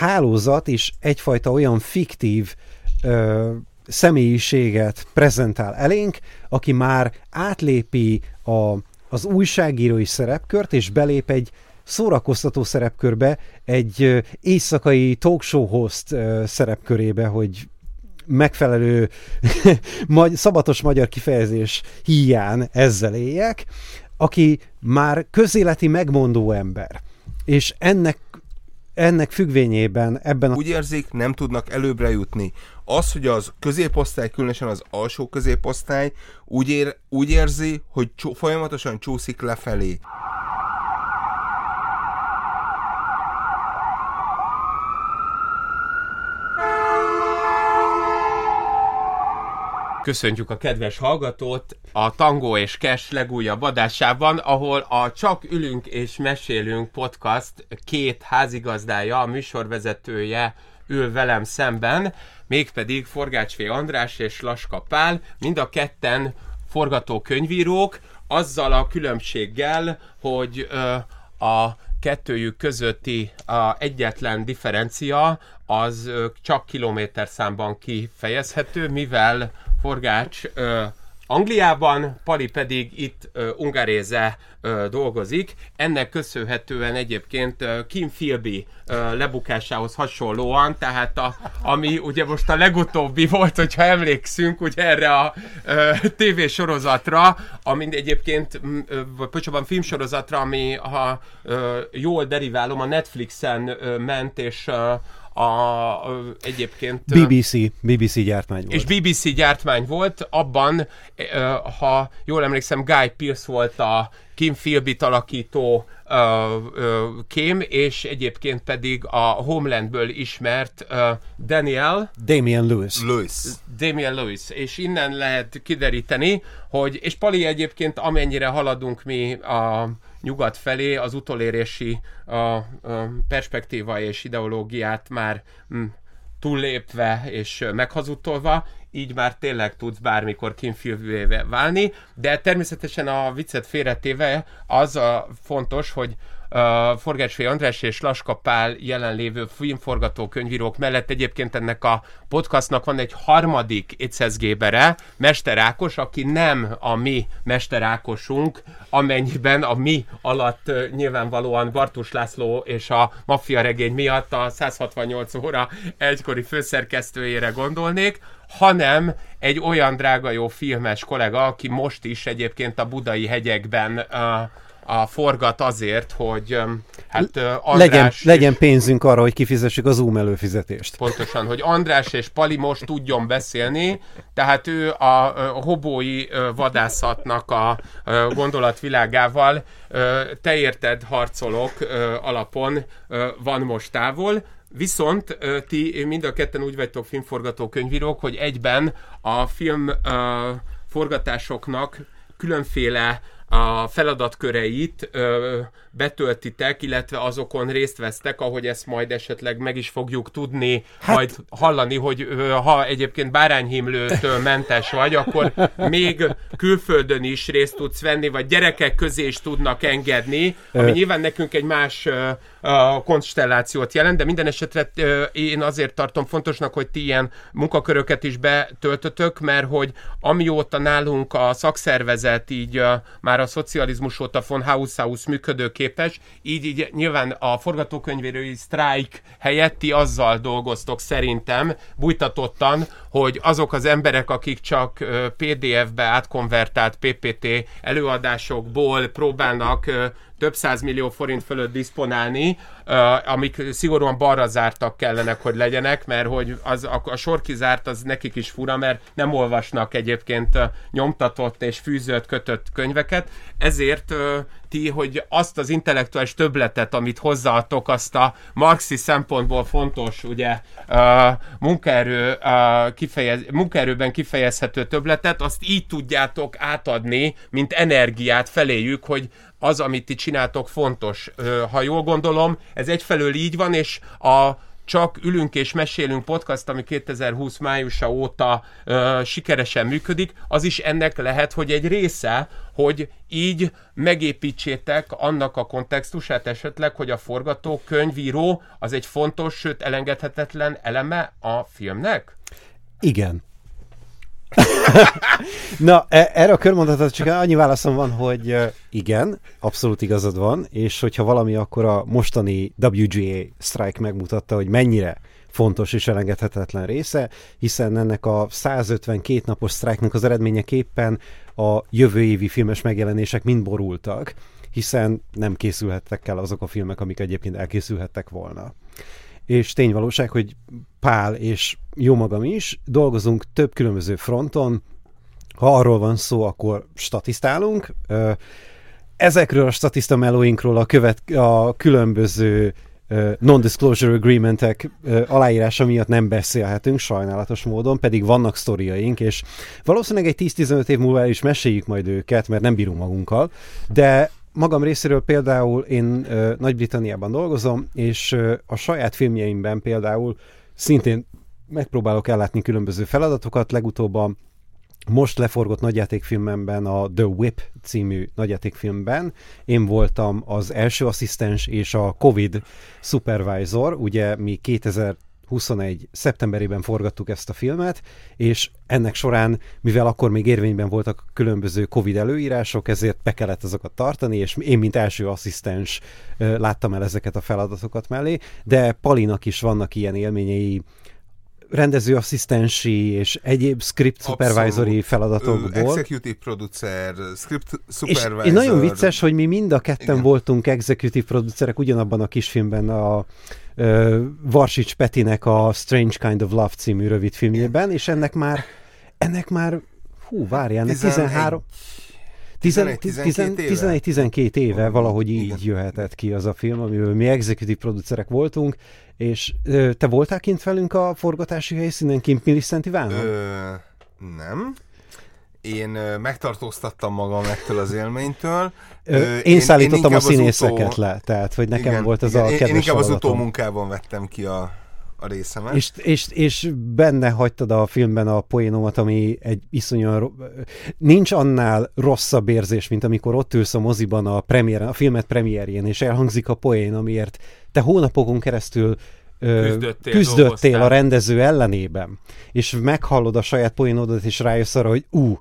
hálózat is egyfajta olyan fiktív ö, személyiséget prezentál elénk, aki már átlépi a, az újságírói szerepkört, és belép egy szórakoztató szerepkörbe, egy éjszakai talkshow host szerepkörébe, hogy megfelelő szabatos magyar kifejezés hiány ezzel éljek, aki már közéleti megmondó ember. És ennek ennek függvényében ebben a... Úgy érzik, nem tudnak előbbre jutni. Az, hogy az középosztály, különösen az alsó középosztály úgy, ér, úgy érzi, hogy csú, folyamatosan csúszik lefelé. Köszöntjük a kedves hallgatót a Tango és Cash legújabb adásában, ahol a Csak ülünk és mesélünk podcast két házigazdája, a műsorvezetője ül velem szemben, mégpedig Forgácsfé András és Laska Pál, mind a ketten forgatókönyvírók, azzal a különbséggel, hogy ö, a kettőjük közötti a egyetlen differencia az csak kilométer számban kifejezhető, mivel Forgács ö, Angliában, Pali pedig itt ö, Ungaréze ö, dolgozik. Ennek köszönhetően egyébként ö, Kim Philby ö, lebukásához hasonlóan, tehát a, ami ugye most a legutóbbi volt, hogyha emlékszünk ugye erre a ö, tévésorozatra, ami egyébként, vagy pocsabban filmsorozatra, ami ha ö, jól deriválom, a Netflixen ö, ment, és ö, a, a, egyébként... BBC, BBC gyártmány volt. És BBC gyártmány volt, abban, ha jól emlékszem, Guy Pearce volt a Kim Philbit alakító kém, és egyébként pedig a Homelandből ismert Daniel... Damian Lewis. Lewis. Damian Lewis. És innen lehet kideríteni, hogy, és Pali egyébként amennyire haladunk mi a nyugat felé. Az utolérési a, a perspektíva és ideológiát már m, hm, túllépve és meghazudtolva, így már tényleg tudsz bármikor kínfilvévé válni, de természetesen a viccet félretéve az a fontos, hogy uh, Forgácsfé András és Laska Pál jelenlévő filmforgatókönyvírók mellett egyébként ennek a podcastnak van egy harmadik étszezgébere, Mester Ákos, aki nem a mi Mester Ákosunk, amennyiben a mi alatt uh, nyilvánvalóan Bartus László és a maffia regény miatt a 168 óra egykori főszerkesztőjére gondolnék, hanem egy olyan drága jó filmes kollega, aki most is egyébként a budai hegyekben uh, a forgat azért, hogy hát András... Legyen, legyen pénzünk arra, hogy kifizessük az Zoom előfizetést. Pontosan, hogy András és Pali most tudjon beszélni, tehát ő a hobói vadászatnak a gondolatvilágával te érted harcolok alapon van most távol, Viszont ti mind a ketten úgy vagytok filmforgatókönyvírók, hogy egyben a film forgatásoknak különféle a feladatköreit ö, betöltitek, illetve azokon részt vesztek, ahogy ezt majd esetleg meg is fogjuk tudni, hát... majd hallani, hogy ö, ha egyébként bárányhimlőtől mentes vagy, akkor még külföldön is részt tudsz venni, vagy gyerekek közé is tudnak engedni, ami nyilván nekünk egy más ö, a konstellációt jelent, de minden esetre én azért tartom fontosnak, hogy ti ilyen munkaköröket is betöltötök, mert hogy amióta nálunk a szakszervezet így már a szocializmus óta von Haushaus működőképes, így, így nyilván a forgatókönyvérői sztrájk helyett ti azzal dolgoztok szerintem, bújtatottan, hogy azok az emberek, akik csak PDF-be átkonvertált PPT előadásokból próbálnak több millió forint fölött diszponálni, uh, amik szigorúan balra zártak kellenek, hogy legyenek, mert hogy az, a, a sor kizárt az nekik is fura, mert nem olvasnak egyébként uh, nyomtatott és fűzött, kötött könyveket, ezért uh, ti, hogy azt az intellektuális töbletet, amit hozzáadtok, azt a marxi szempontból fontos, ugye, uh, munkaerő, uh, kifejez, munkaerőben kifejezhető töbletet, azt így tudjátok átadni, mint energiát feléjük, hogy az, amit ti csináltok, fontos. Ha jól gondolom, ez egyfelől így van, és a csak ülünk és mesélünk podcast, ami 2020 májusa óta ö, sikeresen működik, az is ennek lehet, hogy egy része, hogy így megépítsétek annak a kontextusát esetleg, hogy a forgatókönyvíró az egy fontos, sőt elengedhetetlen eleme a filmnek? Igen. Na, e- erre a körmondatot csak annyi válaszom van, hogy igen, abszolút igazad van, és hogyha valami, akkor a mostani WGA strike megmutatta, hogy mennyire fontos és elengedhetetlen része, hiszen ennek a 152 napos sztrájknak az eredményeképpen a jövő évi filmes megjelenések mind borultak, hiszen nem készülhettek el azok a filmek, amik egyébként elkészülhettek volna és tényvalóság, hogy Pál és jó magam is dolgozunk több különböző fronton, ha arról van szó, akkor statisztálunk. Ezekről a statiszta melóinkról a, követ, a különböző non-disclosure agreementek aláírása miatt nem beszélhetünk sajnálatos módon, pedig vannak sztoriaink, és valószínűleg egy 10-15 év múlva is meséljük majd őket, mert nem bírunk magunkkal, de magam részéről például én uh, Nagy-Britanniában dolgozom, és uh, a saját filmjeimben például szintén megpróbálok ellátni különböző feladatokat. Legutóbb a most leforgott nagyjátékfilmemben, a The Whip című nagyjátékfilmben én voltam az első asszisztens és a Covid supervisor, ugye mi 2000 21 szeptemberében forgattuk ezt a filmet, és ennek során, mivel akkor még érvényben voltak különböző Covid előírások, ezért be kellett azokat tartani, és én, mint első asszisztens láttam el ezeket a feladatokat mellé, de Palinak is vannak ilyen élményei, rendezőasszisztensi és egyéb script supervisory feladatokból. Executive producer, script supervisor. És nagyon vicces, hogy mi mind a ketten Igen. voltunk executive producerek ugyanabban a kisfilmben a Varsics Petinek a Strange Kind of Love című rövidfilmjében, és ennek már, ennek már, hú, várjál, ennek 13... 11-12 éve valahogy így Igen. jöhetett ki az a film, amivel mi executive producerek voltunk, és ö, te voltál kint velünk a forgatási helyszínen, kint Millicent Ivánon? Ö, nem. Én megtartóztattam magam ettől az élménytől. Ö, én, én szállítottam én a színészeket utó... le, tehát hogy nekem igen, volt az igen, a kedves Én inkább az utómunkában vettem ki a, a részemet. És, és, és benne hagytad a filmben a poénomat, ami egy iszonyan... Nincs annál rosszabb érzés, mint amikor ott ülsz a moziban a, premiéren, a filmet premierjén, és elhangzik a poén, amiért te hónapokon keresztül küzdöttél, küzdöttél a rendező ellenében, és meghallod a saját poénodat, és rájössz arra, hogy ú,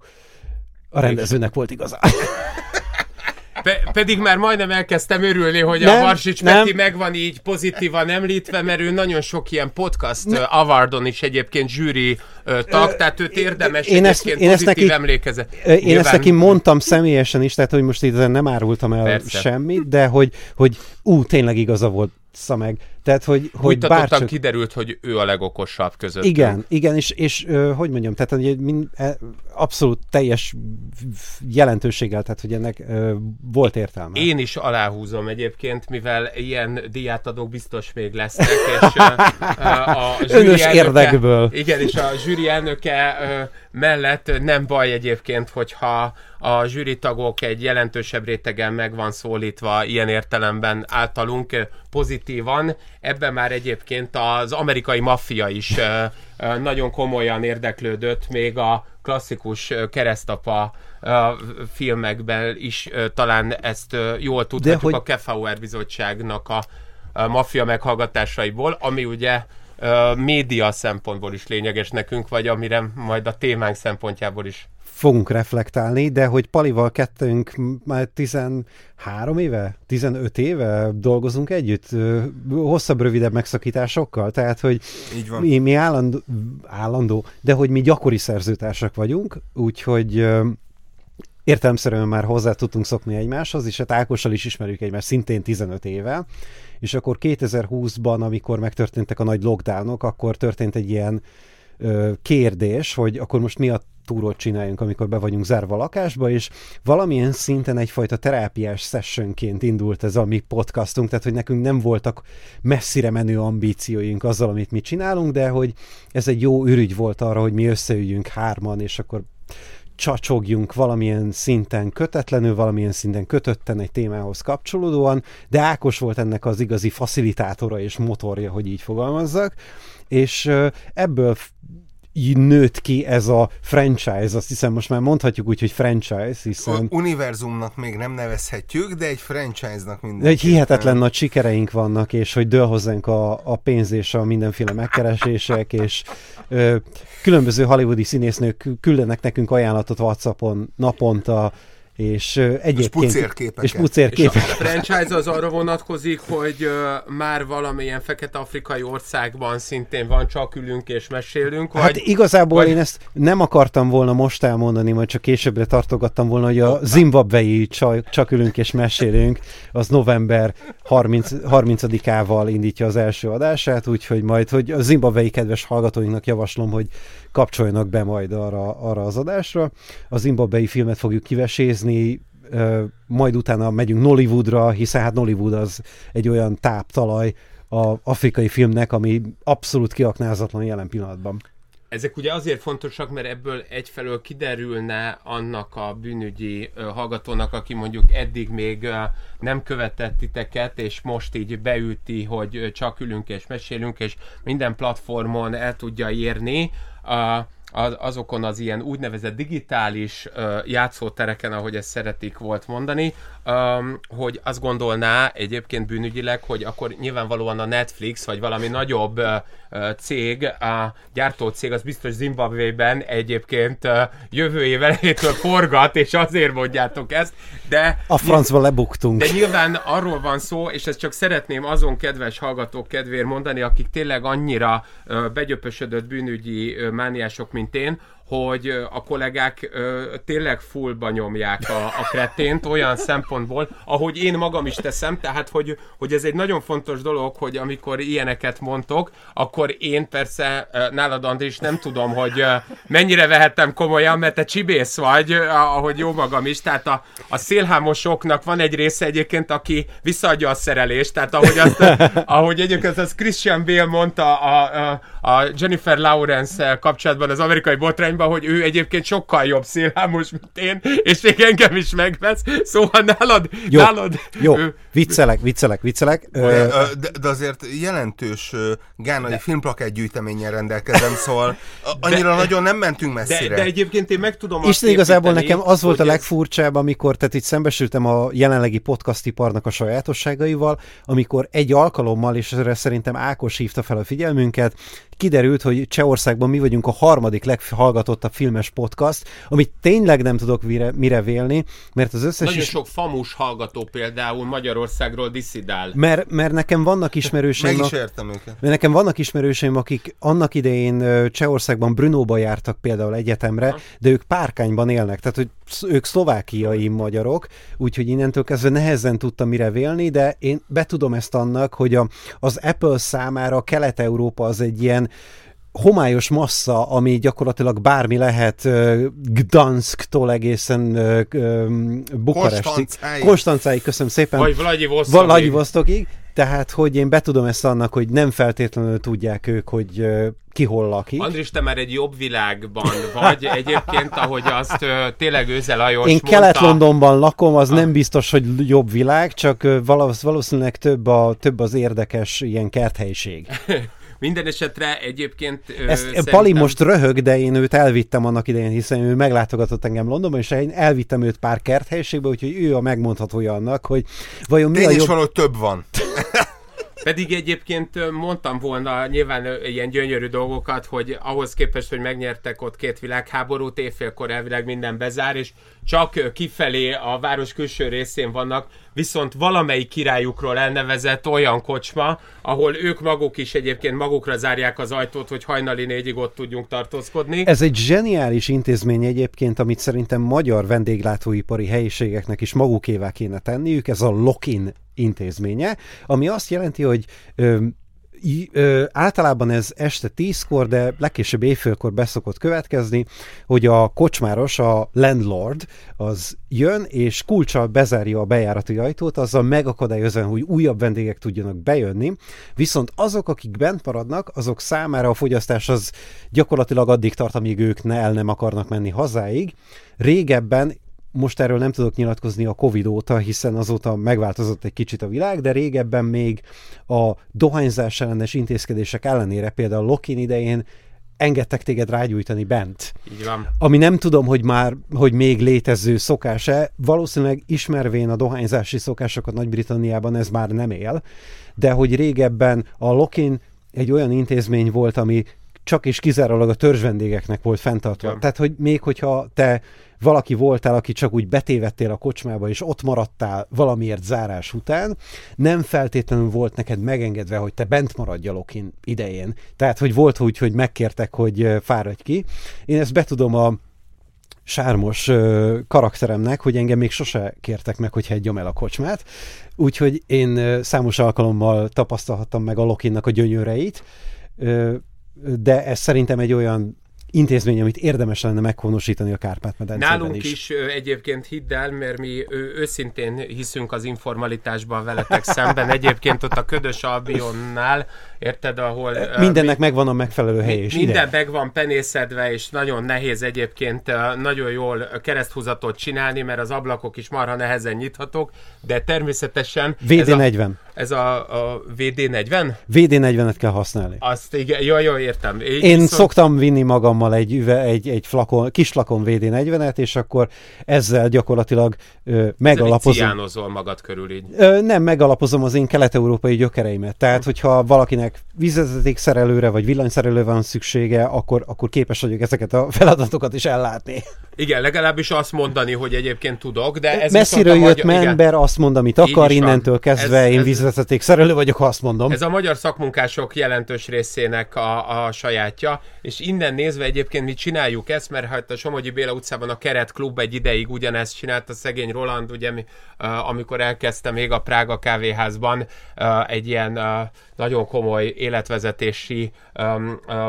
a rendezőnek volt igaza. Pe- pedig már majdnem elkezdtem örülni, hogy nem, a Varsics nem. Peti megvan így pozitívan említve, mert ő nagyon sok ilyen podcast ne. uh, avardon is egyébként zsűri uh, tag, tehát őt érdemes én ezt, én ezt neki, emlékezet. Én Nyilván... ezt neki mondtam személyesen is, tehát hogy most itt nem árultam el Persze. semmit, de hogy, hogy ú, tényleg igaza volt meg. Tehát, hogy, hogy bárcsak... kiderült, hogy ő a legokosabb között. Igen, igen, és, és hogy mondjam, tehát hogy mind, e, abszolút teljes jelentőséggel, tehát hogy ennek volt értelme. Én is aláhúzom egyébként, mivel ilyen díjátadók biztos még lesznek, és a zsűri Önös elnöke, érdekből. Igen, és a zsűri elnöke mellett nem baj egyébként, hogyha a zsűritagok egy jelentősebb rétegen meg van szólítva ilyen értelemben általunk pozitívan. Ebben már egyébként az amerikai maffia is nagyon komolyan érdeklődött, még a klasszikus keresztapa filmekben is talán ezt jól tudhatjuk hogy... a Kefauer bizottságnak a maffia meghallgatásaiból, ami ugye média szempontból is lényeges nekünk, vagy amire majd a témánk szempontjából is fogunk reflektálni, de hogy Palival kettőnk már 13 éve, 15 éve dolgozunk együtt, hosszabb, rövidebb megszakításokkal, tehát hogy Így van. mi, mi állandó, állandó, de hogy mi gyakori szerzőtársak vagyunk, úgyhogy értelemszerűen már hozzá tudtunk szokni egymáshoz, és hát Ákossal is ismerjük egymást szintén 15 éve, és akkor 2020-ban, amikor megtörténtek a nagy lockdownok, akkor történt egy ilyen ö, kérdés, hogy akkor most mi a túrót csináljunk, amikor be vagyunk zárva a lakásba, és valamilyen szinten egyfajta terápiás sessionként indult ez a mi podcastunk, tehát hogy nekünk nem voltak messzire menő ambícióink azzal, amit mi csinálunk, de hogy ez egy jó ürügy volt arra, hogy mi összeüljünk hárman, és akkor csacsogjunk valamilyen szinten kötetlenül, valamilyen szinten kötötten egy témához kapcsolódóan, de Ákos volt ennek az igazi facilitátora és motorja, hogy így fogalmazzak, és ebből nőtt ki ez a franchise, azt hiszem most már mondhatjuk úgy, hogy franchise, hiszen... Univerzumnak még nem nevezhetjük, de egy franchise-nak minden. Egy hihetetlen nagy sikereink vannak, és hogy dől hozzánk a, a pénz és a mindenféle megkeresések, és ö, különböző hollywoodi színésznők küldenek nekünk ajánlatot Whatsappon naponta, és egyébként... Spucérképeket. És pucérképeket. És a franchise az arra vonatkozik, hogy már valamilyen fekete-afrikai országban szintén van csak ülünk és mesélünk, vagy... Hát igazából vagy... én ezt nem akartam volna most elmondani, majd csak későbbre tartogattam volna, hogy a zimbabvei csak ülünk és mesélünk, az november 30, 30-ával indítja az első adását, úgyhogy majd, hogy a zimbabvei kedves hallgatóinknak javaslom, hogy kapcsoljanak be majd arra, arra az adásra. A zimbabvei filmet fogjuk kivesézni, majd utána megyünk Nollywoodra, hiszen hát Nollywood az egy olyan táptalaj a afrikai filmnek, ami abszolút kiaknázatlan jelen pillanatban. Ezek ugye azért fontosak, mert ebből egyfelől kiderülne annak a bűnügyi hallgatónak, aki mondjuk eddig még nem követett titeket, és most így beüti, hogy csak ülünk és mesélünk, és minden platformon el tudja érni, az, azokon az ilyen úgynevezett digitális uh, játszótereken, ahogy ezt szeretik volt mondani, um, hogy azt gondolná egyébként bűnügyileg, hogy akkor nyilvánvalóan a Netflix, vagy valami nagyobb uh, cég, a gyártó cég, az biztos Zimbabwe-ben egyébként uh, jövő év elejétől forgat, és azért mondjátok ezt, de... A francba lebuktunk. De nyilván arról van szó, és ezt csak szeretném azon kedves hallgatók kedvéért mondani, akik tényleg annyira uh, begyöpösödött bűnügyi uh, mániások, mint én, hogy a kollégák ö, tényleg fullba nyomják a, a kretént olyan szempontból, ahogy én magam is teszem, tehát hogy, hogy ez egy nagyon fontos dolog, hogy amikor ilyeneket mondtok, akkor én persze nálad Andris nem tudom, hogy mennyire vehettem komolyan, mert te csibész vagy, ahogy jó magam is, tehát a, a szélhámosoknak van egy része egyébként, aki visszaadja a szerelést, tehát ahogy, azt, ahogy egyébként az Christian Bale mondta a, a, a Jennifer Lawrence kapcsolatban az amerikai botrány irányba, hogy ő egyébként sokkal jobb szélhámos, mint én, és még engem is megvesz, szóval nálad... Jó, nálad, jó. Ő, viccelek, viccelek, viccelek. De, de azért jelentős gánai de. filmplakát gyűjteménnyel rendelkezem, szóval annyira de, nagyon nem mentünk messzire. De, de egyébként én meg tudom És igazából nekem az volt a legfurcsább, amikor, tehát itt szembesültem a jelenlegi podcastiparnak a sajátosságaival, amikor egy alkalommal, és erre szerintem Ákos hívta fel a figyelmünket, kiderült, hogy Csehországban mi vagyunk a harmadik leghallgatottabb filmes podcast, amit tényleg nem tudok mire, mire vélni, mert az összes... Nagyon is... sok famus hallgató például Magyarországról diszidál. Mert, mert nekem vannak ismerőseim... Meg is értem őket. Mert nekem vannak ismerőseim, akik annak idején Csehországban Brunóba jártak például egyetemre, ha. de ők párkányban élnek, tehát hogy ők szlovákiai magyarok, úgyhogy innentől kezdve nehezen tudtam mire vélni, de én betudom ezt annak, hogy a, az Apple számára Kelet-Európa az egy ilyen homályos massza, ami gyakorlatilag bármi lehet Gdansktól egészen Bukarestig. Konstancáig, köszönöm szépen. Vagy Vladivostokig. Vladivostokig. Tehát, hogy én betudom ezt annak, hogy nem feltétlenül tudják ők, hogy ki hol lakik. Andris, te már egy jobb világban vagy egyébként, ahogy azt tényleg Őze Lajos Én Kelet-Londonban lakom, az ah. nem biztos, hogy jobb világ, csak valószínűleg több, a, több az érdekes ilyen kerthelyiség. Minden esetre egyébként... Ezt szerintem... Pali most röhög, de én őt elvittem annak idején, hiszen ő meglátogatott engem Londonban, és én elvittem őt pár kerthelyiségbe, úgyhogy ő a megmondhatója annak, hogy vajon mi Tény a jobb... is van, hogy több van. Pedig egyébként mondtam volna nyilván ilyen gyönyörű dolgokat, hogy ahhoz képest, hogy megnyertek ott két világháborút, évfélkor elvileg minden bezár, és csak kifelé a város külső részén vannak, viszont valamelyik királyukról elnevezett olyan kocsma, ahol ők maguk is egyébként magukra zárják az ajtót, hogy hajnali négyig ott tudjunk tartózkodni. Ez egy zseniális intézmény egyébként, amit szerintem magyar vendéglátóipari helyiségeknek is magukévá kéne tenniük, ez a lock-in intézménye, ami azt jelenti, hogy ö, ö, általában ez este tízkor, de legkésőbb éjfélkor beszokott következni, hogy a kocsmáros, a landlord, az jön, és kulcsal bezárja a bejárati ajtót, azzal megakadályozza, hogy újabb vendégek tudjanak bejönni, viszont azok, akik bent maradnak, azok számára a fogyasztás az gyakorlatilag addig tart, amíg ők ne el nem akarnak menni hazáig. Régebben most erről nem tudok nyilatkozni a Covid óta, hiszen azóta megváltozott egy kicsit a világ, de régebben még a dohányzás ellenes intézkedések ellenére, például Lokin idején engedtek téged rágyújtani bent. Így van. Ami nem tudom, hogy már, hogy még létező szokás-e, valószínűleg ismervén a dohányzási szokásokat Nagy-Britanniában ez már nem él, de hogy régebben a Lokin egy olyan intézmény volt, ami csak és kizárólag a törzsvendégeknek volt fenntartva. Ja. Tehát, hogy még hogyha te valaki voltál, aki csak úgy betévettél a kocsmába, és ott maradtál valamiért zárás után, nem feltétlenül volt neked megengedve, hogy te bent maradj a lokin idején. Tehát, hogy volt úgy, hogy megkértek, hogy fáradj ki. Én ezt betudom a sármos ö, karakteremnek, hogy engem még sose kértek meg, hogy hegyjam el a kocsmát. Úgyhogy én számos alkalommal tapasztalhattam meg a Lokinnak a gyönyöreit, ö, de ez szerintem egy olyan intézmény, amit érdemes lenne meghonosítani a Kárpát-medencében Nálunk is. is egyébként hidd el, mert mi őszintén hiszünk az informalitásban veletek szemben. Egyébként ott a Ködös Albionnál, érted, ahol... Mindennek megvan a megfelelő hely, és Minden ide. meg van penészedve, és nagyon nehéz egyébként nagyon jól kereszthúzatot csinálni, mert az ablakok is marha nehezen nyithatók, de természetesen ez a, VD40. ez a, a VD40? VD40-et kell használni. Azt igen, jó, jó, értem. Én viszont- szoktam vinni magammal egy, üve, egy, egy flakon, kis flakon VD40-et, és akkor ezzel gyakorlatilag ö, megalapozom. Ciánozol magad körül így. Ö, nem megalapozom az én kelet-európai gyökereimet. Tehát, hogyha valakinek vízvezetékszerelőre vagy villanyszerelőre van szüksége, akkor, akkor képes vagyok ezeket a feladatokat is ellátni. Igen, legalábbis azt mondani, hogy egyébként tudok, de ez Messziről jött magyar- igen. ember, azt mond, amit akar, innentől kezdve Ez- én ez- vízvezetékszerelő vagyok, ha azt mondom. Ez a magyar szakmunkások jelentős részének a, a sajátja, és innen nézve egyébként mi csináljuk ezt, mert hát a Somogyi Béla utcában a Keret Klub egy ideig ugyanezt csinálta, szegény Roland, ugye, mi, amikor elkezdte még a Prága kávéházban egy ilyen nagyon komoly életvezetési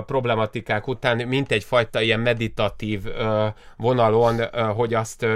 problematikák után, mint egyfajta ilyen meditatív vonalon, hogy azt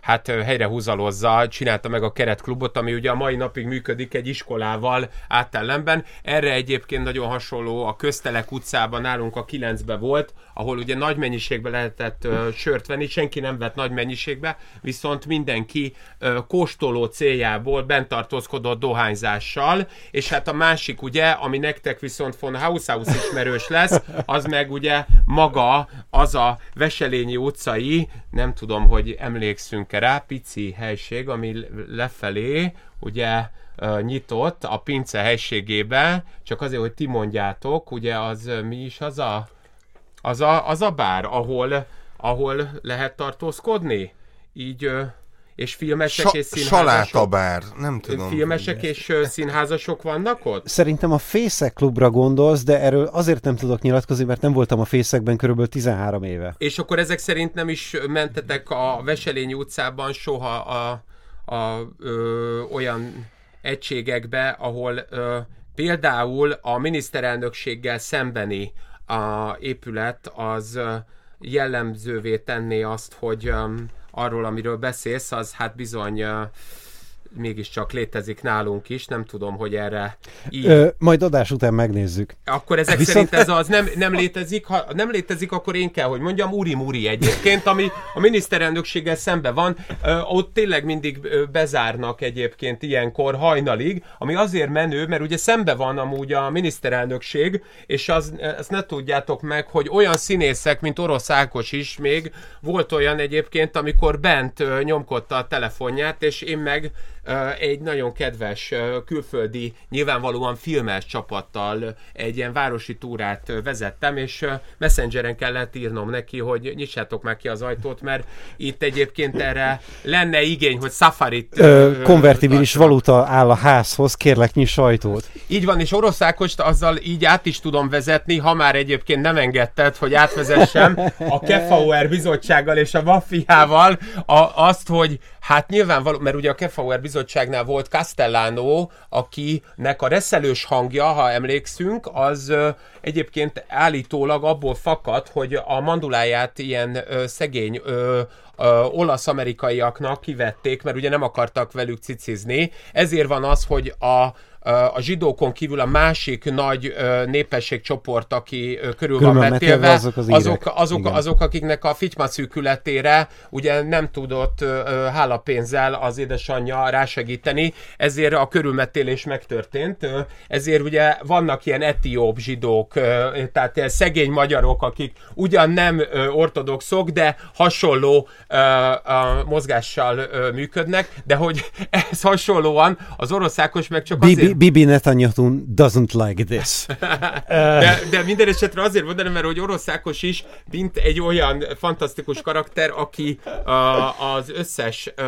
hát helyre húzalozza, csinálta meg a keretklubot, ami ugye a mai napig működik egy iskolával átellenben. Erre egyébként nagyon hasonló a Köztelek utcában nálunk a 9-be volt, ahol ugye nagy mennyiségbe lehetett uh, sört venni, senki nem vett nagy mennyiségbe, viszont mindenki uh, kóstoló céljából bent tartózkodott dohányzással, és hát a másik ugye, ami nektek viszont von Haushaus ismerős lesz, az meg ugye maga az a Veselényi utcai, nem tudom, hogy emlékszünk-e rá, pici helység, ami lefelé, ugye ö, nyitott a pince helységébe, csak azért, hogy ti mondjátok, ugye az ö, mi is az a, az a, az a bár, ahol, ahol lehet tartózkodni? Így, és filmesek Sa- és színházasok? salátabár, nem tudom. Filmesek és színházasok vannak ott? Szerintem a Fészek klubra gondolsz, de erről azért nem tudok nyilatkozni, mert nem voltam a Fészekben körülbelül 13 éve. És akkor ezek szerint nem is mentetek a Veselényi utcában soha a, a ö, olyan egységekbe, ahol ö, például a miniszterelnökséggel szembeni a épület az jellemzővé tenné azt, hogy arról, amiről beszélsz, az hát bizony mégiscsak létezik nálunk is, nem tudom, hogy erre így Ö, majd adás után megnézzük. akkor ezek Viszont- szerint ez az nem, nem létezik, ha nem létezik, akkor én kell, hogy mondjam, uri-muri egyébként, ami a miniszterelnökséggel szembe van, ö, ott tényleg mindig bezárnak egyébként ilyenkor hajnalig, ami azért menő, mert ugye szembe van amúgy a miniszterelnökség, és az, ezt ne tudjátok meg, hogy olyan színészek, mint Orosz Ákos is még, volt olyan egyébként, amikor bent nyomkodta a telefonját, és én meg egy nagyon kedves külföldi, nyilvánvalóan filmes csapattal egy ilyen városi túrát vezettem, és messengeren kellett írnom neki, hogy nyissátok meg ki az ajtót, mert itt egyébként erre lenne igény, hogy safarit... Ö, konvertibilis valuta áll a házhoz, kérlek nyiss sajtót. Így van, és Orosz Ákost azzal így át is tudom vezetni, ha már egyébként nem engedted, hogy átvezessem a Kefauer bizottsággal és a maffiával a, azt, hogy hát nyilvánvaló, mert ugye a Kefauer bizottság Bizottságnál volt Castellano, akinek a reszelős hangja, ha emlékszünk, az egyébként állítólag abból fakad, hogy a manduláját ilyen szegény olasz-amerikaiaknak kivették, mert ugye nem akartak velük cicizni. Ezért van az, hogy a a zsidókon kívül a másik nagy népességcsoport, aki körül van metélve, azok, az azok, azok, azok, akiknek a fityma szűkületére ugye nem tudott hálapénzzel az édesanyja rásegíteni, ezért a körülmetélés megtörtént. Ezért ugye vannak ilyen etióp zsidók, tehát szegény magyarok, akik ugyan nem ortodoxok, de hasonló mozgással működnek, de hogy ez hasonlóan az oroszákos meg csak azért... Bibi Netanyahu doesn't like this. de, de minden esetre azért mondanám, mert hogy orosz Ákos is, mint egy olyan fantasztikus karakter, aki uh, az összes uh,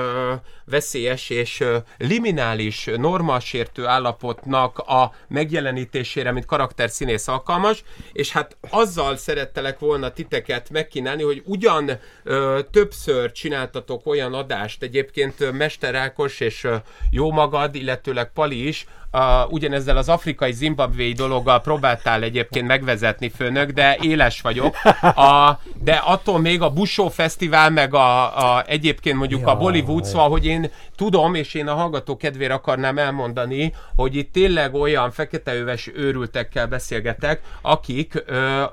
veszélyes és liminális normasértő állapotnak a megjelenítésére, mint karakter színész alkalmas, és hát azzal szerettelek volna titeket megkínálni, hogy ugyan uh, többször csináltatok olyan adást, egyébként Mester Ákos és jó magad, illetőleg Pali is, uh, ugyanezzel az afrikai zimbabvéi dologgal próbáltál egyébként megvezetni főnök, de éles vagyok. A, de attól még a Busó Fesztivál, meg a, a egyébként mondjuk ja, a Bollywood, szóval, hogy én tudom, és én a hallgató kedvére akarnám elmondani, hogy itt tényleg olyan feketeöves őrültekkel beszélgetek, akik ö, ö,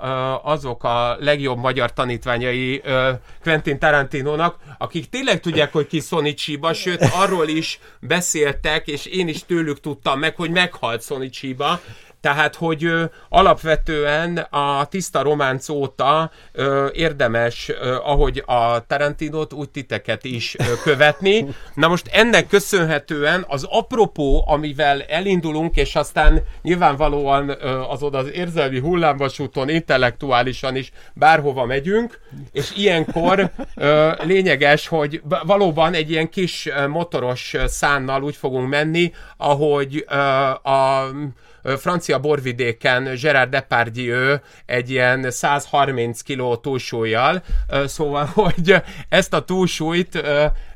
azok a legjobb magyar tanítványai ö, Quentin Tarantinónak, akik tényleg tudják, hogy ki Sonny Chiba, sőt arról is beszéltek, és én is tőlük tudtam meg, hogy meghalt Sonny Chiba, tehát, hogy alapvetően a tiszta románc óta érdemes, ahogy a Tarantinot, úgy titeket is követni. Na most ennek köszönhetően az apropó, amivel elindulunk, és aztán nyilvánvalóan az oda az érzelmi hullámvasúton intellektuálisan is bárhova megyünk, és ilyenkor lényeges, hogy valóban egy ilyen kis motoros szánnal úgy fogunk menni, ahogy a francia borvidéken Gerard Depardieu egy ilyen 130 kg túlsúlyjal, szóval, hogy ezt a túlsúlyt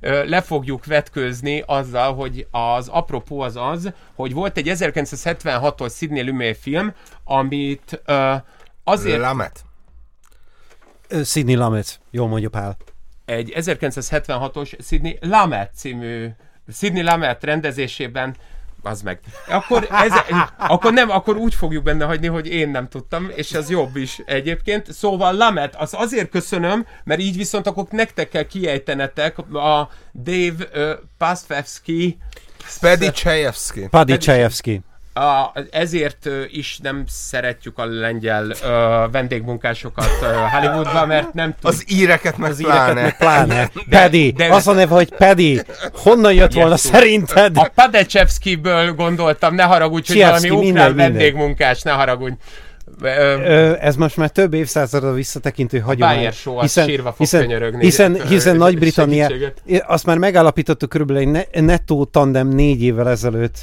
le fogjuk vetkőzni azzal, hogy az apropó az az, hogy volt egy 1976-os Sidney Lumet film, amit azért... Lamet. Sidney Lamet, jól mondja Pál. Egy 1976-os Sidney Lamet című Sidney Lamet rendezésében az meg. Akkor, ez, akkor nem, akkor úgy fogjuk benne hagyni, hogy én nem tudtam, és ez jobb is egyébként. Szóval Lamet, az azért köszönöm, mert így viszont akkor nektek kell kiejtenetek a Dave uh, Paszfevski Pedi Csajevski. Ezért is nem szeretjük a lengyel uh, vendégmunkásokat uh, Hollywoodban, mert nem tud... Az íreket meg az pláne. Íreket meg pláne. Pedi, de, az a neve, hogy Pedi. Honnan jött volna szó. szerinted? A Padechevskiből gondoltam, ne haragudj, hogy valami ukrán vendégmunkás, ne haragudj. Ö, ez most már több évszázadra visszatekintő hagyomány. A show, hiszen, sírva fog hiszen, könyörögni. Hiszen, hiszen Nagy-Britannia, azt már megállapítottuk körülbelül egy nettó tandem négy évvel ezelőtt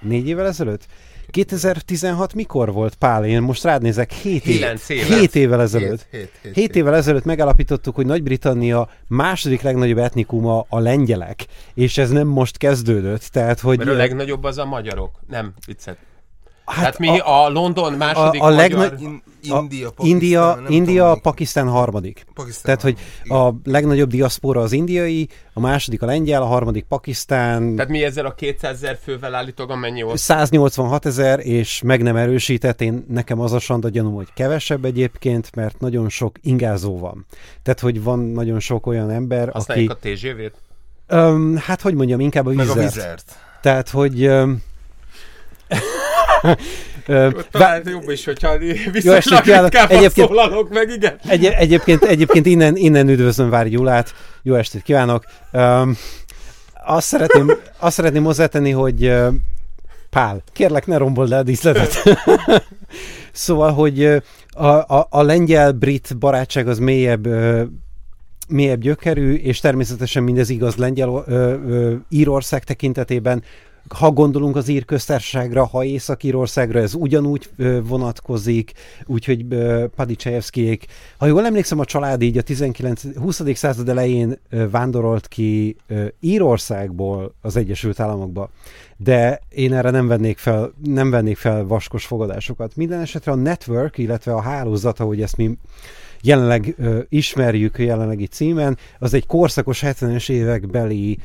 Négy évvel ezelőtt? 2016 mikor volt Pál? Én most rád nézek, 7 év. 7 évvel ezelőtt. 7, 7, 7 évvel ezelőtt megállapítottuk, hogy Nagy-Britannia második legnagyobb etnikuma a lengyelek, és ez nem most kezdődött. Tehát, hogy... Mert a legnagyobb az a magyarok. Nem, viccet. Hát Tehát mi a, a London második a, a magyar... Legna... In, India, Pakisztán, India, India tudom, Pakisztán harmadik. Pakisztán Tehát, hogy igen. a legnagyobb diaszpora az indiai, a második a lengyel, a harmadik Pakisztán. Tehát mi ezzel a 200 ezer fővel állítólag mennyi volt? 186 ezer, és meg nem erősített, én nekem az a sanda gyanúm, hogy kevesebb egyébként, mert nagyon sok ingázó van. Tehát, hogy van nagyon sok olyan ember, Használjuk aki... a TGV-t? Hát, hogy mondjam, inkább a vizert. Meg a vizert. Tehát, hogy... Um, talán jobb is, hogyha viszonylag ritkán egyébként, szólalok meg, igen. Egy, egyébként, egyébként innen, innen üdvözlöm Vári Gyulát, jó estét kívánok. Um, azt szeretném, azt szeretném hozzátenni, hogy uh, Pál, kérlek ne rombold le a díszletet. szóval, hogy a, a, a lengyel-brit barátság az mélyebb uh, mélyebb gyökerű, és természetesen mindez igaz lengyel ö, ö, Írország tekintetében, ha gondolunk az ír köztársaságra, ha Észak-Írországra, ez ugyanúgy vonatkozik, úgyhogy Padicsejevszkijék, ha jól emlékszem, a család így a 19, 20. század elején vándorolt ki Írországból az Egyesült Államokba, de én erre nem vennék fel, nem vennék fel vaskos fogadásokat. Minden esetre a network, illetve a hálózat, ahogy ezt mi jelenleg ö, ismerjük jelenlegi címen, az egy korszakos 70-es évekbeli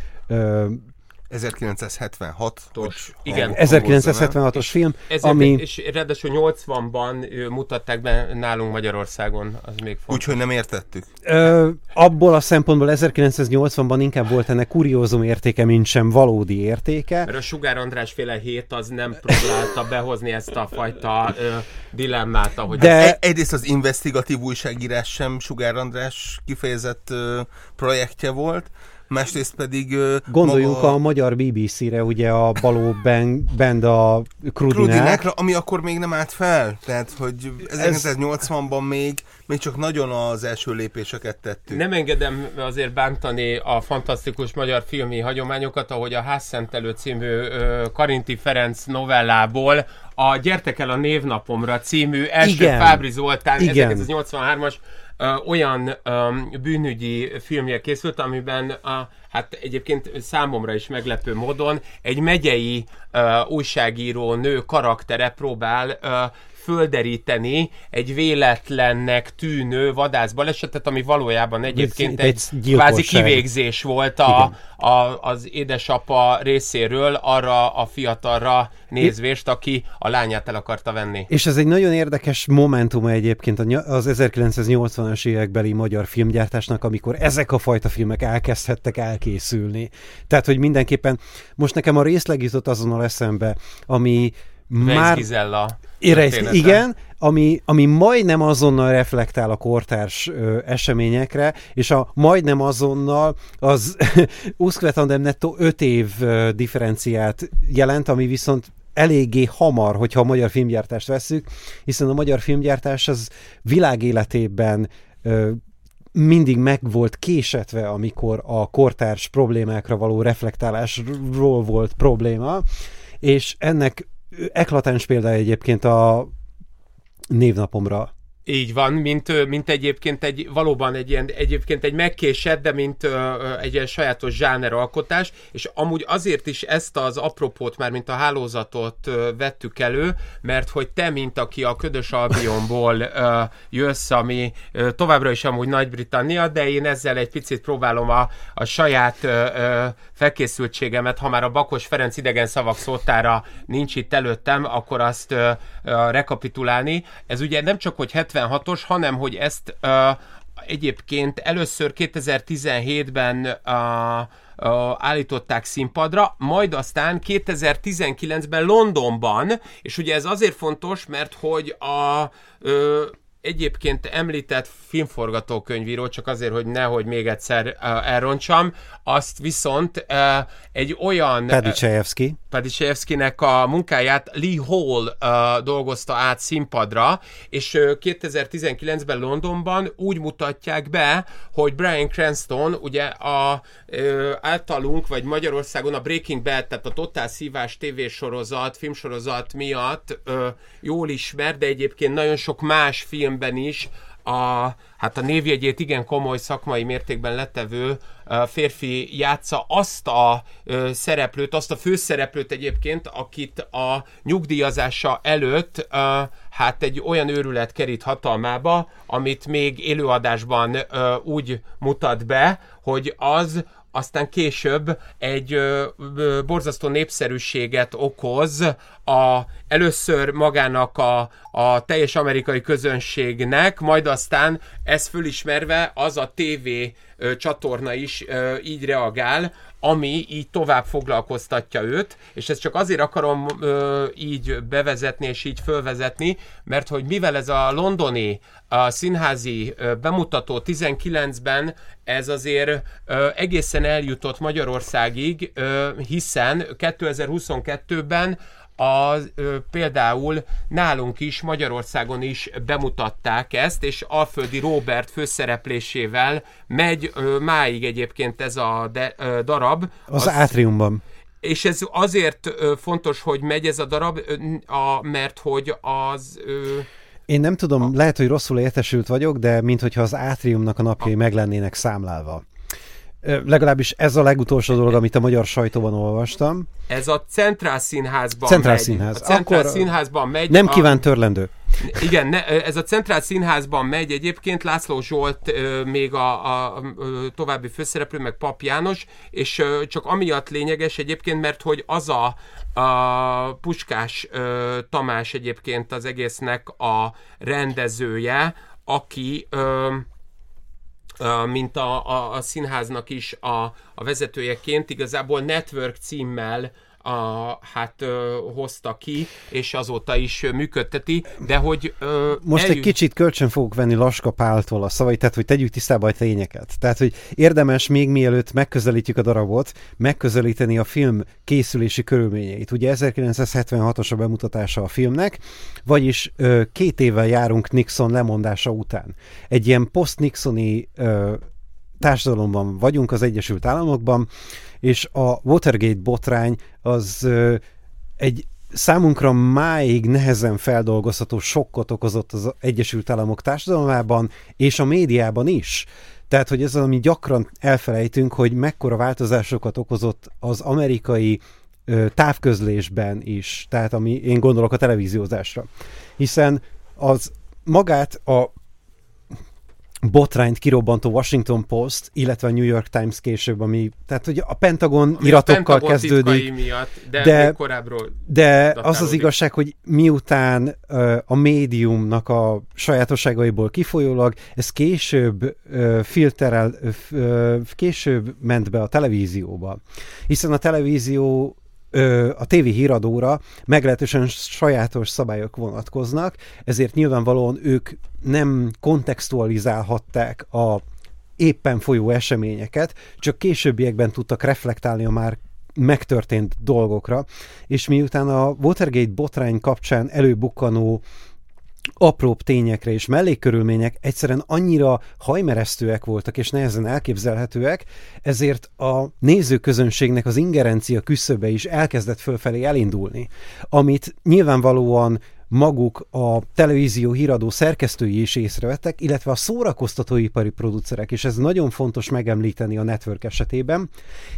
1976-os, igen. 1976-os film, és, ami... És ráadásul 80-ban mutatták be nálunk Magyarországon, az még fontos. Úgyhogy nem értettük. Ö, abból a szempontból 1980-ban inkább volt ennek kuriózum értéke, mint sem valódi értéke. Mert a Sugár András féle hét az nem próbálta behozni ezt a fajta ö, dilemmát, ahogy... De... Az... Egyrészt az investigatív újságírás sem Sugár András kifejezett ö, projektje volt, másrészt pedig Gondoljunk maga a magyar BBC-re, ugye a Baló Band, band a Krudinák. Krudinákra, ami akkor még nem állt fel. Tehát, hogy 1980-ban még, még csak nagyon az első lépéseket tettük. Nem engedem azért bántani a fantasztikus magyar filmi hagyományokat, ahogy a Házszentelő című Karinti Ferenc novellából a Gyertek el a névnapomra című első Igen. Fábri Zoltán Igen. 1983-as ö, olyan bűnügyi filmje készült, amiben a, hát egyébként számomra is meglepő módon egy megyei újságíró nő karaktere próbál földeríteni egy véletlennek tűnő vadászbalesetet, ami valójában egyébként egy egy, kvázi kivégzés volt a, a, az édesapa részéről arra a fiatalra nézvést, aki a lányát el akarta venni. És ez egy nagyon érdekes momentum egyébként az 1980-as évekbeli magyar filmgyártásnak, amikor ezek a fajta filmek elkezdhettek elkészülni. Tehát, hogy mindenképpen most nekem a részleg jutott azonnal eszembe, ami Weiss már... Gizella Ére, története. igen, ami, ami majdnem azonnal reflektál a kortárs ö, eseményekre, és a majdnem azonnal az Uszkvetandem nettó 5 év ö, differenciát jelent, ami viszont eléggé hamar, hogyha a magyar filmgyártást veszük, hiszen a magyar filmgyártás az világéletében ö, mindig meg volt késetve, amikor a kortárs problémákra való reflektálásról volt probléma, és ennek eklatáns példája egyébként a névnapomra. Így van, mint, mint egyébként egy, valóban egy ilyen, egyébként egy megkésett, de mint egy ilyen sajátos zsáneralkotás, és amúgy azért is ezt az apropót már, mint a hálózatot vettük elő, mert hogy te, mint aki a Ködös Albionból jössz, ami továbbra is amúgy Nagy-Britannia, de én ezzel egy picit próbálom a, a saját ö, felkészültségemet, ha már a Bakos Ferenc idegen szavak szótára nincs itt előttem, akkor azt rekapitulálni. Ez ugye nem csak, hogy 76-os, hanem, hogy ezt ö, egyébként először 2017-ben ö, ö, állították színpadra, majd aztán 2019-ben Londonban, és ugye ez azért fontos, mert hogy a egyébként említett filmforgatókönyvíró, csak azért, hogy nehogy még egyszer uh, elrontsam, azt viszont uh, egy olyan... Paddy Chayefsky. Padisevskinek a munkáját Lee Hall uh, dolgozta át színpadra, és uh, 2019-ben Londonban úgy mutatják be, hogy Brian Cranston ugye a uh, általunk, vagy Magyarországon a Breaking Bad, tehát a Totál Szívás tévésorozat, filmsorozat miatt uh, jól ismert, de egyébként nagyon sok más filmben is a, hát a névjegyét igen komoly szakmai mértékben letevő férfi játsza azt a szereplőt, azt a főszereplőt egyébként, akit a nyugdíjazása előtt hát egy olyan őrület kerít hatalmába, amit még élőadásban úgy mutat be, hogy az aztán később egy borzasztó népszerűséget okoz a, először magának a, a teljes amerikai közönségnek, majd aztán ez fölismerve az a TV csatorna is ö, így reagál, ami így tovább foglalkoztatja őt, és ezt csak azért akarom ö, így bevezetni és így fölvezetni, mert hogy mivel ez a londoni a színházi ö, bemutató 19-ben ez azért ö, egészen eljutott Magyarországig, ö, hiszen 2022-ben a, ö, például nálunk is, Magyarországon is bemutatták ezt, és Alföldi Robert főszereplésével megy ö, máig egyébként ez a de, ö, darab. Az, az átriumban. és ez azért ö, fontos, hogy megy ez a darab, ö, a, mert hogy az... Ö, Én nem tudom, lehet, hogy rosszul értesült vagyok, de minthogyha az átriumnak a napjai meg lennének számlálva. Legalábbis ez a legutolsó dolog, amit a magyar sajtóban olvastam. ez a Centrál Színházban Centrál megy. Színház. A Centrál Akkor Színházban megy. Nem a, kíván törlendő. Igen, ne, ez a Centrál Színházban megy egyébként, László Zsolt ö, még a, a, a további főszereplő, meg Pap János, és ö, csak amiatt lényeges egyébként, mert hogy az a, a Puskás ö, Tamás egyébként az egésznek a rendezője, aki ö, mint a, a, a színháznak is a, a vezetőjeként. Igazából Network címmel a, hát ö, hozta ki, és azóta is működteti, de hogy ö, Most egy kicsit kölcsön fogok venni Laska Páltól a szavait, tehát hogy tegyük tisztába a tényeket. Tehát, hogy érdemes még mielőtt megközelítjük a darabot, megközelíteni a film készülési körülményeit. Ugye 1976-os a bemutatása a filmnek, vagyis ö, két évvel járunk Nixon lemondása után. Egy ilyen post-Nixoni társadalomban vagyunk az Egyesült Államokban, és a Watergate botrány az egy számunkra máig nehezen feldolgozható sokkot okozott az Egyesült Államok társadalmában, és a médiában is. Tehát, hogy ez az, ami gyakran elfelejtünk, hogy mekkora változásokat okozott az amerikai ö, távközlésben is, tehát ami én gondolok a televíziózásra. Hiszen az magát a botrányt kirobbantó Washington Post, illetve a New York Times később, ami, tehát hogy a Pentagon ami a iratokkal Pentagon kezdődik, Miatt, de, de- korábbról. de az az igazság, hogy miután ö, a médiumnak a sajátosságaiból kifolyólag, ez később ö, filterel, ö, később ment be a televízióba. Hiszen a televízió a tévé híradóra meglehetősen sajátos szabályok vonatkoznak, ezért nyilvánvalóan ők nem kontextualizálhatták a éppen folyó eseményeket, csak későbbiekben tudtak reflektálni a már megtörtént dolgokra, és miután a Watergate botrány kapcsán előbukkanó apróbb tényekre és mellékkörülmények egyszerűen annyira hajmeresztőek voltak és nehezen elképzelhetőek, ezért a nézőközönségnek az ingerencia küszöbe is elkezdett fölfelé elindulni, amit nyilvánvalóan maguk a televízió híradó szerkesztői is észrevettek, illetve a szórakoztatóipari producerek, és ez nagyon fontos megemlíteni a network esetében,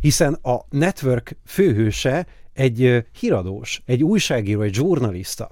hiszen a network főhőse egy híradós, egy újságíró, egy zsurnalista.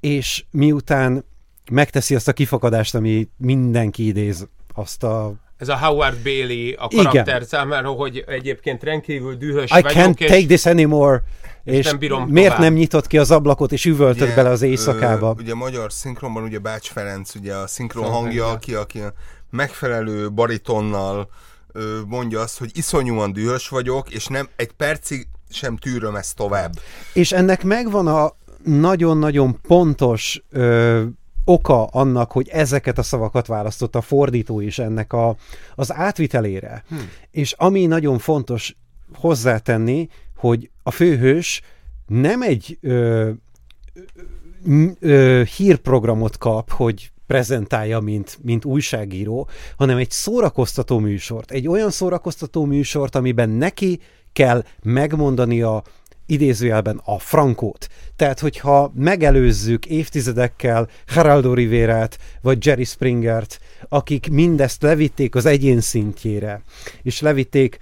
És miután megteszi azt a kifakadást, ami mindenki idéz, azt a Ez a Howard Bailey a Igen. karakter számára, hogy egyébként rendkívül dühös I vagyok, can't és take this anymore, és, nem bírom miért tovább. nem nyitott ki az ablakot, és üvöltött bele az éjszakába. Ö, ugye magyar szinkronban ugye Bács Ferenc, ugye a szinkron Szinkron hangja, aki, aki a megfelelő baritonnal ö, mondja azt, hogy iszonyúan dühös vagyok, és nem egy percig sem tűröm ezt tovább. És ennek megvan a nagyon-nagyon pontos ö, oka annak, hogy ezeket a szavakat választott a fordító is ennek a, az átvitelére. Hmm. És ami nagyon fontos hozzátenni, hogy a főhős nem egy ö, ö, hírprogramot kap, hogy prezentálja, mint, mint újságíró, hanem egy szórakoztató műsort. Egy olyan szórakoztató műsort, amiben neki kell megmondani a idézőjelben a frankót. Tehát, hogyha megelőzzük évtizedekkel Geraldo Rivérát, vagy Jerry Springert, akik mindezt levitték az egyén szintjére, és levitték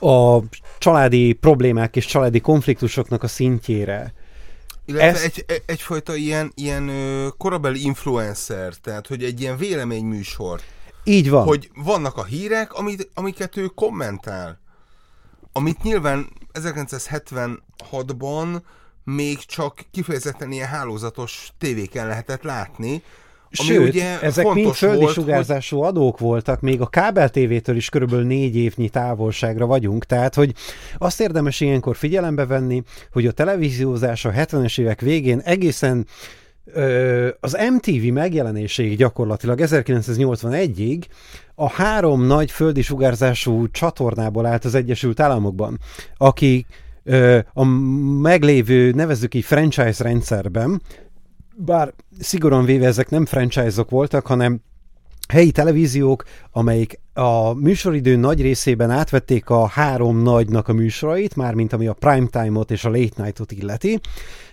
a családi problémák és családi konfliktusoknak a szintjére, Illetve Ezt- egy, egy, egyfajta ilyen, ilyen korabeli influencer, tehát hogy egy ilyen véleményműsor, így van. hogy vannak a hírek, amit, amiket ő kommentál. Amit nyilván 1976-ban még csak kifejezetten ilyen hálózatos tévéken lehetett látni, ami Sőt, ugye ezek mind földi volt, sugárzású adók voltak, még a kábel tévétől is körülbelül négy évnyi távolságra vagyunk, tehát hogy azt érdemes ilyenkor figyelembe venni, hogy a televíziózás a 70-es évek végén egészen az MTV megjelenéséig gyakorlatilag 1981-ig a három nagy földi sugárzású csatornából állt az Egyesült Államokban, akik ö, a meglévő, nevezzük így franchise rendszerben, bár szigorúan véve ezek nem franchise-ok voltak, hanem helyi televíziók, amelyik a műsoridő nagy részében átvették a három nagynak a műsorait, mármint ami a prime time-ot és a late night-ot illeti,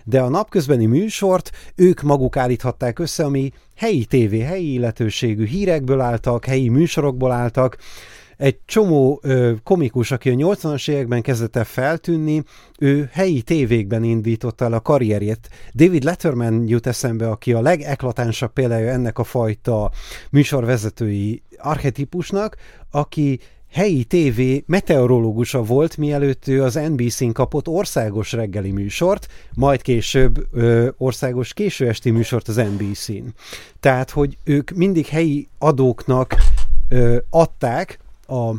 de a napközbeni műsort ők maguk állíthatták össze, ami helyi tévé, helyi illetőségű hírekből álltak, helyi műsorokból álltak, egy csomó ö, komikus, aki a 80-as években kezdett el feltűnni, ő helyi tévékben indította el a karrierjét. David Letterman jut eszembe, aki a legeklatánsabb példája ennek a fajta műsorvezetői archetípusnak, aki helyi tévé meteorológusa volt, mielőtt ő az NBC-n kapott országos reggeli műsort, majd később ö, országos későesti műsort az NBC-n. Tehát, hogy ők mindig helyi adóknak adták a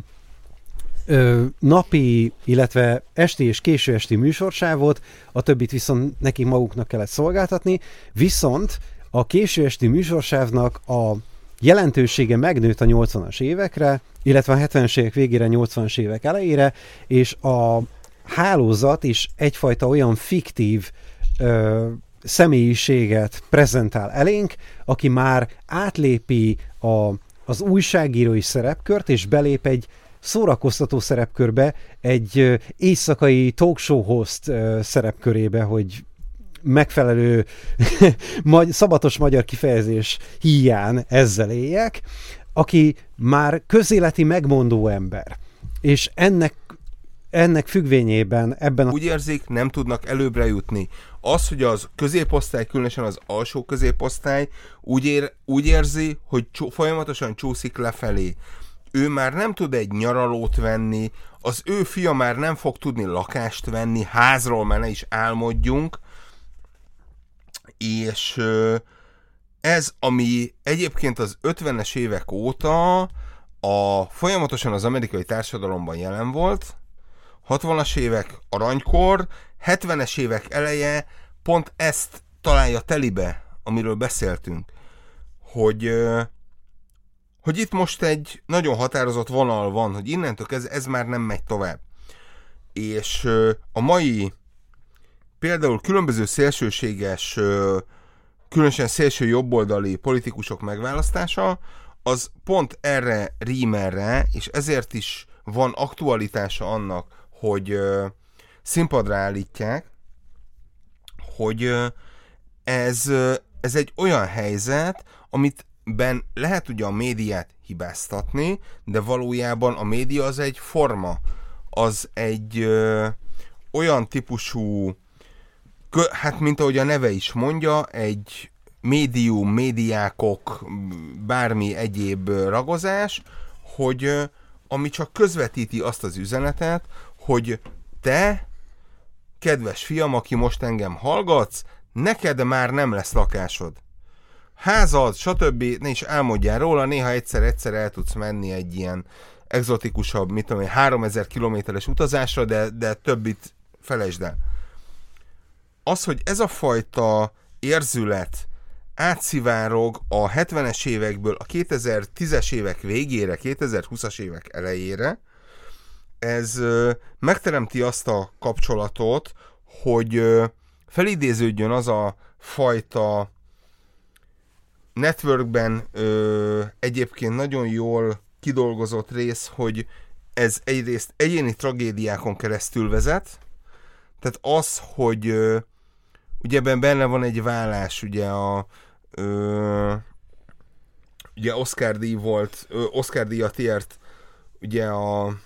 ö, napi, illetve esti és késő esti műsorsávot, a többit viszont nekik maguknak kellett szolgáltatni, viszont a késő esti műsorsávnak a jelentősége megnőtt a 80-as évekre, illetve a 70-es évek végére, 80-as évek elejére, és a hálózat is egyfajta olyan fiktív ö, személyiséget prezentál elénk, aki már átlépi a, az újságírói szerepkört, és belép egy szórakoztató szerepkörbe, egy éjszakai talkshow host szerepkörébe, hogy megfelelő szabatos magyar kifejezés hiány ezzel éljek, aki már közéleti megmondó ember. És ennek ennek függvényében ebben a... Úgy érzik, nem tudnak előbbre jutni. Az, hogy az középosztály, különösen az alsó középosztály úgy, ér, úgy érzi, hogy csó, folyamatosan csúszik lefelé. Ő már nem tud egy nyaralót venni, az ő fia már nem fog tudni lakást venni, házról már ne is álmodjunk, és ez, ami egyébként az 50-es évek óta a, folyamatosan az amerikai társadalomban jelen volt, 60-as évek aranykor, 70-es évek eleje pont ezt találja telibe, amiről beszéltünk, hogy hogy itt most egy nagyon határozott vonal van, hogy innentől ez, ez már nem megy tovább. És a mai például különböző szélsőséges, különösen szélső jobboldali politikusok megválasztása, az pont erre rímerre, és ezért is van aktualitása annak, hogy színpadra állítják, hogy ez, ez egy olyan helyzet, amit ben lehet ugye a médiát hibáztatni, de valójában a média az egy forma, az egy ö, olyan típusú hát mint ahogy a neve is mondja, egy médium, médiákok, bármi egyéb ragozás, hogy ami csak közvetíti azt az üzenetet, hogy te, kedves fiam, aki most engem hallgatsz, neked már nem lesz lakásod. Házad, stb. Ne is elmondjál róla, néha egyszer-egyszer el tudsz menni egy ilyen exotikusabb, mit tudom én, 3000 kilométeres utazásra, de, de többit felejtsd el az, hogy ez a fajta érzület átszivárog a 70-es évekből a 2010-es évek végére, 2020-as évek elejére, ez megteremti azt a kapcsolatot, hogy felidéződjön az a fajta networkben egyébként nagyon jól kidolgozott rész, hogy ez egyrészt egyéni tragédiákon keresztül vezet, tehát az, hogy ö, ugye ebben benne van egy vállás, ugye a ö, ugye Oscar díj volt, ö, Oscar díjat ért ugye a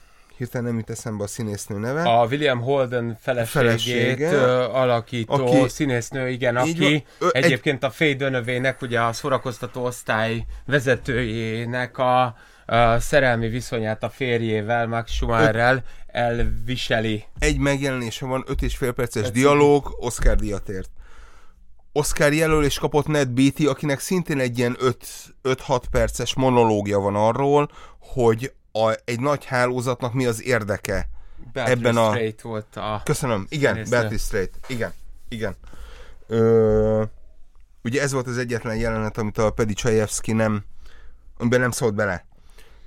hirtelen nem jut eszembe a színésznő neve. A William Holden feleségét Felesége, ö, alakító aki, színésznő, igen, aki van, ö, egyébként egy, a Faye Dönövének, ugye a szórakoztató osztály vezetőjének a, a szerelmi viszonyát a férjével, Max Schumacherrel elviseli. Egy megjelenése van, öt és fél perces Egy dialóg, Oscar díjat ért. Oscar jelölés kapott Ned Beatty, akinek szintén egy ilyen 5-6 perces monológia van arról, hogy a, egy nagy hálózatnak mi az érdeke Beatrice ebben a... Strait volt a... Köszönöm, igen, színészre. Beatrice Strait, igen, igen. Ö... Ugye ez volt az egyetlen jelenet, amit a Pedi Csajewski nem, amiben nem szólt bele.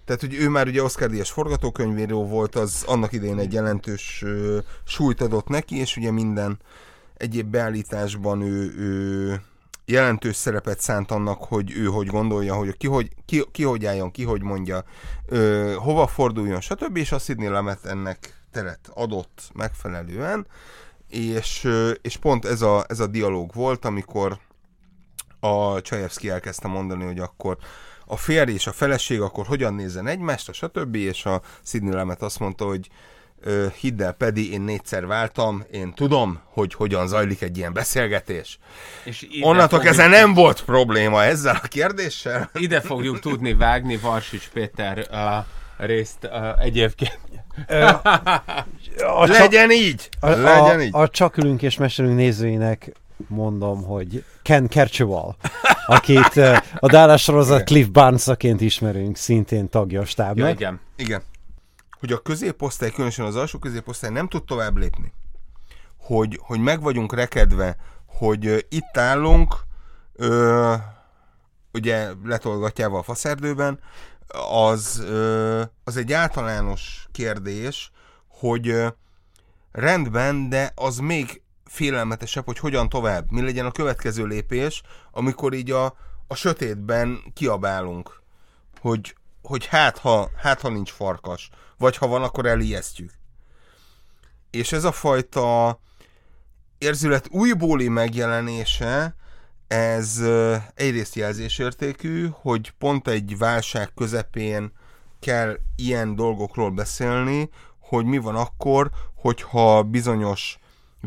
Tehát, hogy ő már ugye Oscar díjas forgatókönyvíró volt, az annak idején egy jelentős ö, súlyt adott neki, és ugye minden egyéb beállításban ő, ő jelentős szerepet szánt annak, hogy ő hogy gondolja, hogy ki hogy, ki, ki hogy álljon, ki hogy mondja, ö, hova forduljon, stb. És a Sidney Lemet ennek teret adott megfelelően, és, ö, és pont ez a, ez a dialóg volt, amikor a Csajevszki elkezdte mondani, hogy akkor a férj és a feleség akkor hogyan nézzen egymást, a stb. És a Sidney Lemet azt mondta, hogy hidd el, Pedi, én négyszer váltam, én tudom, hogy hogyan zajlik egy ilyen beszélgetés. És Onnantól fogjuk- kezdve nem volt probléma ezzel a kérdéssel. Ide fogjuk tudni vágni Varsics Péter uh, részt uh, egyébként. A, Legyen így! a, Legyen a, így! a csak ülünk és mesélünk nézőinek mondom, hogy Ken Kercheval, akit a Dallas sorozat Cliff Barnesaként ismerünk, szintén tagja a Ja, stábnak. igen. Igen. Hogy a középosztály, különösen az alsó középosztály nem tud tovább lépni. Hogy, hogy meg vagyunk rekedve, hogy itt állunk, ö, ugye letolgatjával a faszerdőben, az, ö, az egy általános kérdés, hogy ö, rendben, de az még félelmetesebb, hogy hogyan tovább. Mi legyen a következő lépés, amikor így a, a sötétben kiabálunk, hogy, hogy hát ha, hát ha nincs farkas, vagy ha van, akkor elijesztjük. És ez a fajta érzület újbóli megjelenése, ez egyrészt jelzésértékű, hogy pont egy válság közepén kell ilyen dolgokról beszélni, hogy mi van akkor, hogyha bizonyos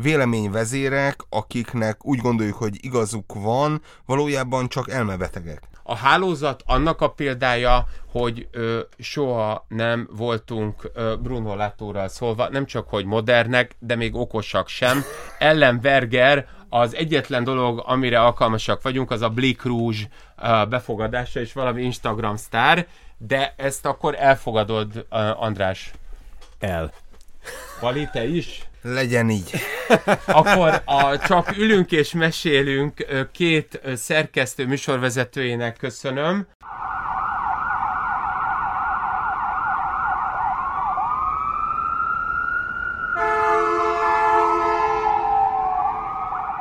véleményvezérek, akiknek úgy gondoljuk, hogy igazuk van, valójában csak elmebetegek. A hálózat annak a példája, hogy ö, soha nem voltunk ö, Bruno Latóral szólva, nem csak hogy modernek, de még okosak sem. Ellen Berger az egyetlen dolog, amire alkalmasak vagyunk, az a Blick Rouge ö, befogadása és valami Instagram sztár, de ezt akkor elfogadod, ö, András. El. Vali, te is? Legyen így. Akkor a Csak ülünk és mesélünk két szerkesztő műsorvezetőjének köszönöm.